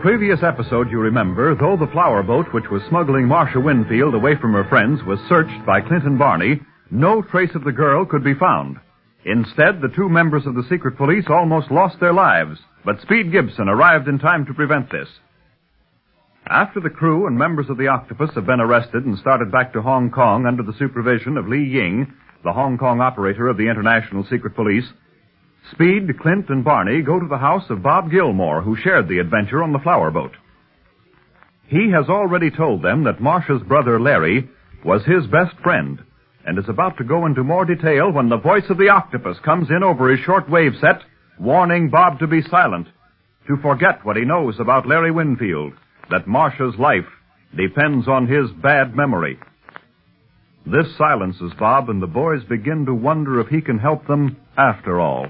Previous episode, you remember, though the flower boat which was smuggling Marcia Winfield away from her friends was searched by Clinton Barney, no trace of the girl could be found. Instead, the two members of the secret police almost lost their lives, but Speed Gibson arrived in time to prevent this. After the crew and members of the Octopus have been arrested and started back to Hong Kong under the supervision of Li Ying, the Hong Kong operator of the International Secret Police, Speed, Clint, and Barney go to the house of Bob Gilmore, who shared the adventure on the flower boat. He has already told them that Marcia's brother Larry was his best friend, and is about to go into more detail when the voice of the octopus comes in over his shortwave set, warning Bob to be silent, to forget what he knows about Larry Winfield, that Marcia's life depends on his bad memory. This silences Bob, and the boys begin to wonder if he can help them after all.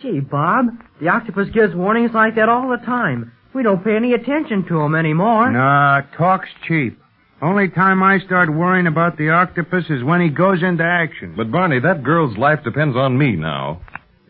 Gee, Bob, the octopus gives warnings like that all the time. We don't pay any attention to him anymore. Nah, talk's cheap. Only time I start worrying about the octopus is when he goes into action. But, Barney, that girl's life depends on me now.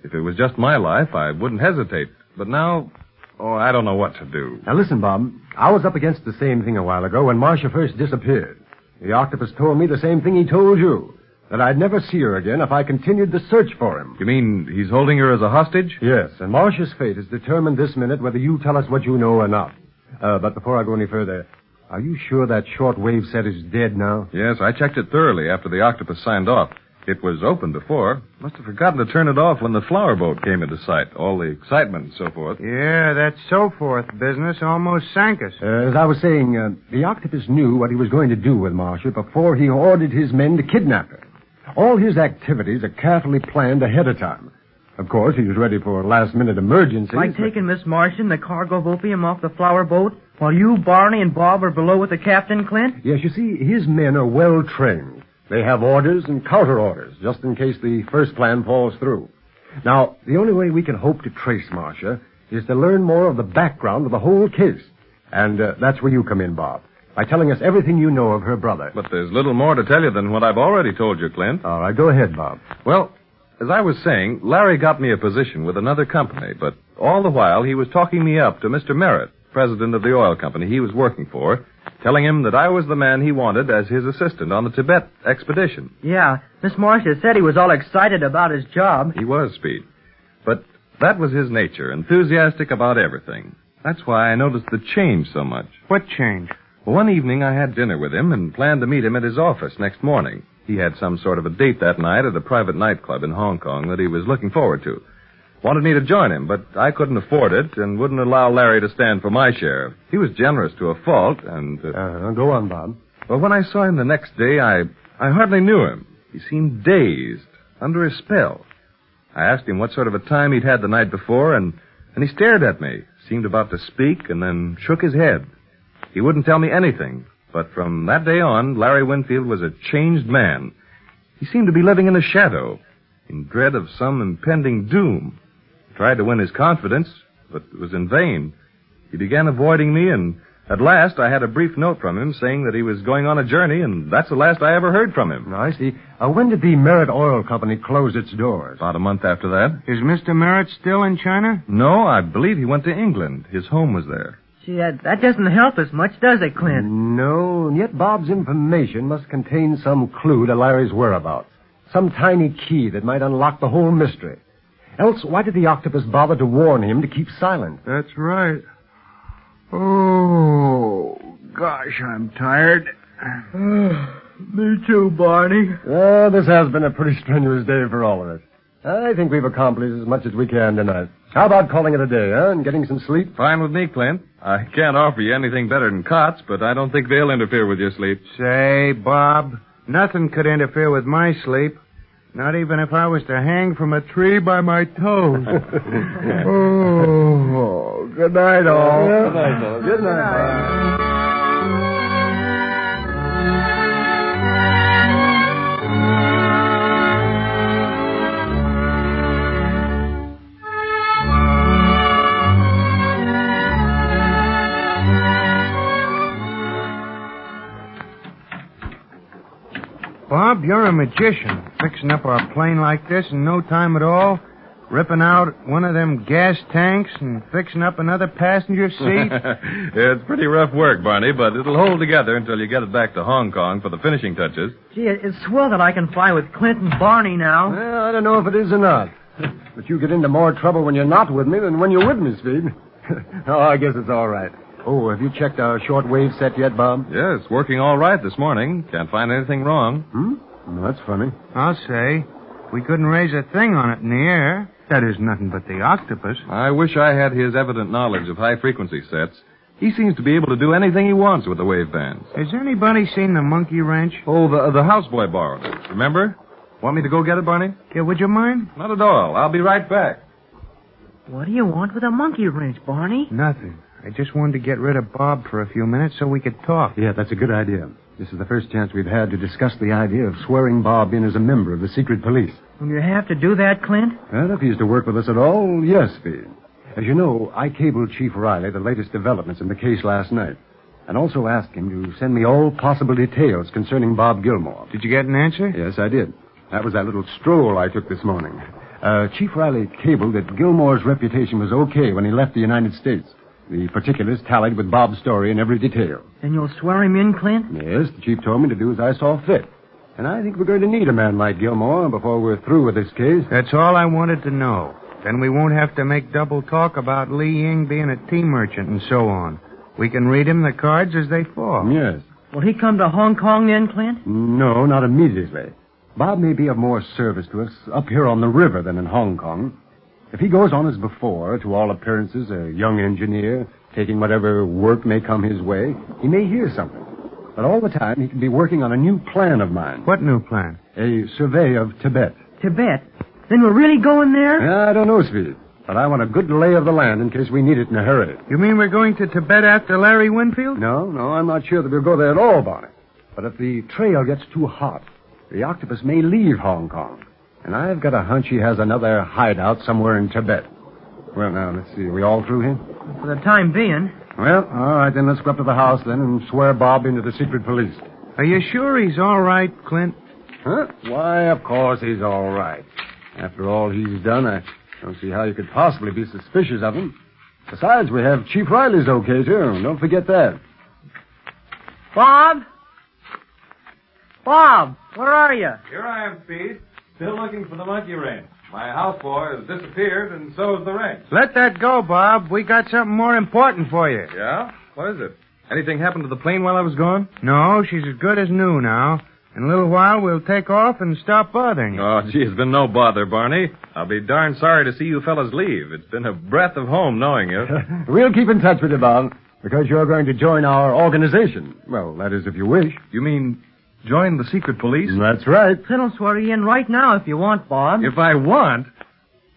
If it was just my life, I wouldn't hesitate. But now, oh, I don't know what to do. Now listen, Bob. I was up against the same thing a while ago when Marcia first disappeared. The octopus told me the same thing he told you. That I'd never see her again if I continued the search for him. You mean he's holding her as a hostage? Yes, and Marcia's fate is determined this minute whether you tell us what you know or not. Uh, but before I go any further, are you sure that shortwave set is dead now? Yes, I checked it thoroughly after the octopus signed off. It was open before. Must have forgotten to turn it off when the flower boat came into sight. All the excitement and so forth. Yeah, that so forth business almost sank us. Uh, as I was saying, uh, the octopus knew what he was going to do with Marcia before he ordered his men to kidnap her. All his activities are carefully planned ahead of time. Of course, he was ready for a last-minute emergencies. Like but- taking Miss Marcia and the cargo of opium off the flower boat while you, Barney, and Bob are below with the captain, Clint? Yes, you see, his men are well trained. They have orders and counter orders, just in case the first plan falls through. Now, the only way we can hope to trace Marcia is to learn more of the background of the whole case. And uh, that's where you come in, Bob. By telling us everything you know of her brother. But there's little more to tell you than what I've already told you, Clint. All right, go ahead, Bob. Well, as I was saying, Larry got me a position with another company, but all the while he was talking me up to Mr. Merritt, president of the oil company he was working for, telling him that I was the man he wanted as his assistant on the Tibet expedition. Yeah, Miss Marcia said he was all excited about his job. He was, Speed. But that was his nature, enthusiastic about everything. That's why I noticed the change so much. What change? One evening I had dinner with him and planned to meet him at his office next morning. He had some sort of a date that night at a private nightclub in Hong Kong that he was looking forward to. Wanted me to join him, but I couldn't afford it and wouldn't allow Larry to stand for my share. He was generous to a fault, and uh, Uh, go on, Bob. well, when I saw him the next day, I I hardly knew him. He seemed dazed, under a spell. I asked him what sort of a time he'd had the night before, and and he stared at me, seemed about to speak, and then shook his head. He wouldn't tell me anything, but from that day on, Larry Winfield was a changed man. He seemed to be living in the shadow, in dread of some impending doom. I tried to win his confidence, but it was in vain. He began avoiding me, and at last I had a brief note from him saying that he was going on a journey, and that's the last I ever heard from him. I see. Uh, when did the Merritt Oil Company close its doors? About a month after that. Is Mr. Merritt still in China? No, I believe he went to England. His home was there. Gee, that, that doesn't help us much, does it, Clint? No, and yet Bob's information must contain some clue to Larry's whereabouts. Some tiny key that might unlock the whole mystery. Else, why did the octopus bother to warn him to keep silent? That's right. Oh, gosh, I'm tired. Me too, Barney. Uh, this has been a pretty strenuous day for all of us. I think we've accomplished as much as we can tonight. How about calling it a day, huh, and getting some sleep? Fine with me, Clint. I can't offer you anything better than cots, but I don't think they'll interfere with your sleep. Say, Bob, nothing could interfere with my sleep. Not even if I was to hang from a tree by my toes. oh, good night, all. Good night, fellas. Good night. Bob, you're a magician. Fixing up our plane like this in no time at all. Ripping out one of them gas tanks and fixing up another passenger seat. it's pretty rough work, Barney, but it'll hold together until you get it back to Hong Kong for the finishing touches. Gee, it's swell that I can fly with Clint and Barney now. Well, I don't know if it is or not. But you get into more trouble when you're not with me than when you're with me, Speed. oh, I guess it's all right. Oh, have you checked our shortwave set yet, Bob? Yeah, it's working all right this morning. Can't find anything wrong. Hmm? Well, that's funny. I'll say. We couldn't raise a thing on it in the air. That is nothing but the octopus. I wish I had his evident knowledge of high frequency sets. He seems to be able to do anything he wants with the wave bands. Has anybody seen the monkey wrench? Oh, the, the houseboy borrowed it. Remember? Want me to go get it, Barney? Yeah, would you mind? Not at all. I'll be right back. What do you want with a monkey wrench, Barney? Nothing. I just wanted to get rid of Bob for a few minutes so we could talk. Yeah, that's a good idea. This is the first chance we've had to discuss the idea of swearing Bob in as a member of the secret police. Will you have to do that, Clint? Well, if he's to work with us at all, yes, Speed. As you know, I cabled Chief Riley the latest developments in the case last night, and also asked him to send me all possible details concerning Bob Gilmore. Did you get an answer? Yes, I did. That was that little stroll I took this morning. Uh, Chief Riley cabled that Gilmore's reputation was okay when he left the United States. The particulars tallied with Bob's story in every detail. And you'll swear him in, Clint? Yes, the chief told me to do as I saw fit. And I think we're going to need a man like Gilmore before we're through with this case. That's all I wanted to know. Then we won't have to make double talk about Li Ying being a tea merchant and so on. We can read him the cards as they fall. Yes. Will he come to Hong Kong then, Clint? No, not immediately. Bob may be of more service to us up here on the river than in Hong Kong. If he goes on as before, to all appearances a young engineer, taking whatever work may come his way, he may hear something. But all the time, he can be working on a new plan of mine. What new plan? A survey of Tibet. Tibet. Then we're really going there? Yeah, I don't know, Speed. But I want a good lay of the land in case we need it in a hurry. You mean we're going to Tibet after Larry Winfield? No, no, I'm not sure that we'll go there at all, Barney. But if the trail gets too hot, the octopus may leave Hong Kong. And I've got a hunch he has another hideout somewhere in Tibet. Well, now, let's see. Are we all through here? For the time being. Well, all right, then let's go up to the house then and swear Bob into the secret police. Are you sure he's all right, Clint? Huh? Why, of course he's all right. After all he's done, I don't see how you could possibly be suspicious of him. Besides, we have Chief Riley's okay, too. Don't forget that. Bob? Bob, where are you? Here I am, Speed. Still looking for the monkey wrench. My houseboy has disappeared, and so has the wrench. Let that go, Bob. We got something more important for you. Yeah? What is it? Anything happened to the plane while I was gone? No, she's as good as new now. In a little while, we'll take off and stop bothering you. Oh, gee, it's been no bother, Barney. I'll be darn sorry to see you fellas leave. It's been a breath of home knowing you. we'll keep in touch with you, Bob, because you're going to join our organization. Well, that is if you wish. You mean join the secret police? That's right. Clint'll swear you in right now if you want, Bob. If I want?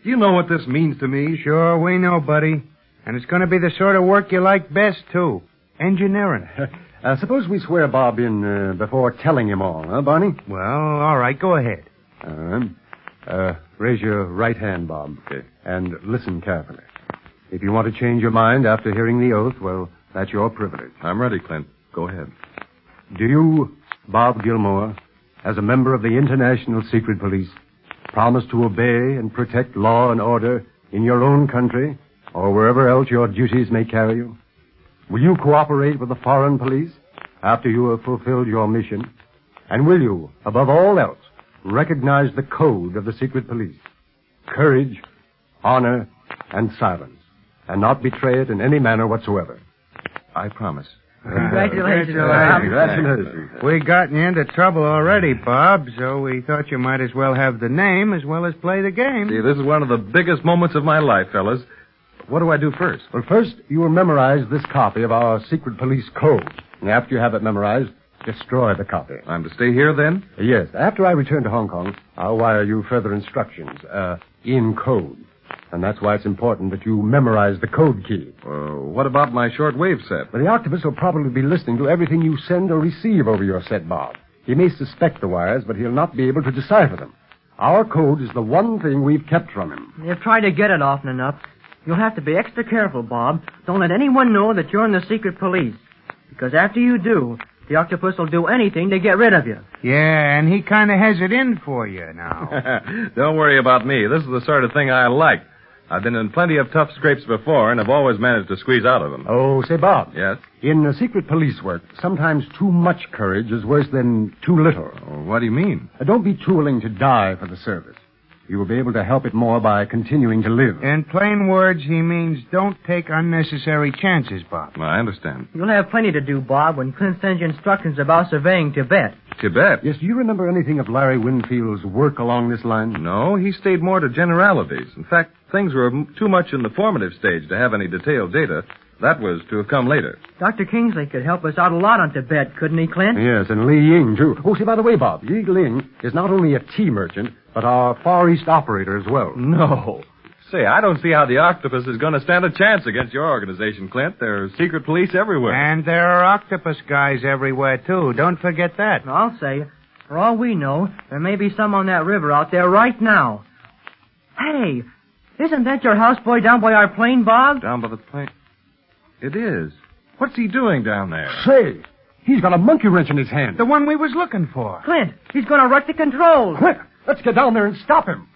Do you know what this means to me? Sure, we know, buddy. And it's going to be the sort of work you like best, too. Engineering. Uh, suppose we swear Bob in uh, before telling him all, huh, Barney? well, all right, go ahead. Uh, uh, raise your right hand, Bob. Okay. And listen carefully. If you want to change your mind after hearing the oath, well, that's your privilege. I'm ready, Clint. Go ahead. Do you, Bob Gilmore, as a member of the International Secret Police, promise to obey and protect law and order in your own country or wherever else your duties may carry you? Will you cooperate with the foreign police after you have fulfilled your mission? And will you, above all else, recognize the code of the secret police? Courage, honor, and silence, and not betray it in any manner whatsoever. I promise. Congratulations, Bob. Congratulations. We gotten you into trouble already, Bob, so we thought you might as well have the name as well as play the game. See, this is one of the biggest moments of my life, fellas. What do I do first? Well, first, you will memorize this copy of our secret police code. And after you have it memorized, destroy the copy. I'm to stay here then? Yes, after I return to Hong Kong, I'll wire you further instructions, uh, in code. And that's why it's important that you memorize the code key. Uh, what about my shortwave set? But the octopus will probably be listening to everything you send or receive over your set, Bob. He may suspect the wires, but he'll not be able to decipher them. Our code is the one thing we've kept from him. You've tried to get it often enough. You'll have to be extra careful, Bob. Don't let anyone know that you're in the secret police. Because after you do, the octopus will do anything to get rid of you. Yeah, and he kind of has it in for you now. Don't worry about me. This is the sort of thing I like. I've been in plenty of tough scrapes before, and have always managed to squeeze out of them. Oh, say, Bob. Yes? In uh, secret police work, sometimes too much courage is worse than too little. Oh, what do you mean? Uh, don't be too willing to die for the service. You will be able to help it more by continuing to live. in plain words, he means don't take unnecessary chances, Bob. I understand. You'll have plenty to do, Bob, when Clint sends you instructions about surveying Tibet. Tibet? Yes, do you remember anything of Larry Winfield's work along this line? No, he stayed more to generalities. In fact, things were m- too much in the formative stage to have any detailed data. That was to have come later. Dr. Kingsley could help us out a lot on Tibet, couldn't he, Clint? Yes, and Li Ying, too. Oh, see, by the way, Bob, Li Ying is not only a tea merchant, but our Far East operator as well. No. Say, I don't see how the octopus is going to stand a chance against your organization, Clint. There are secret police everywhere. And there are octopus guys everywhere, too. Don't forget that. I'll say, for all we know, there may be some on that river out there right now. Hey, isn't that your houseboy down by our plane, Bob? Down by the plane. It is. What's he doing down there? Say, he's got a monkey wrench in his hand. The one we was looking for. Clint, he's going to wreck the controls. Quick, let's get down there and stop him.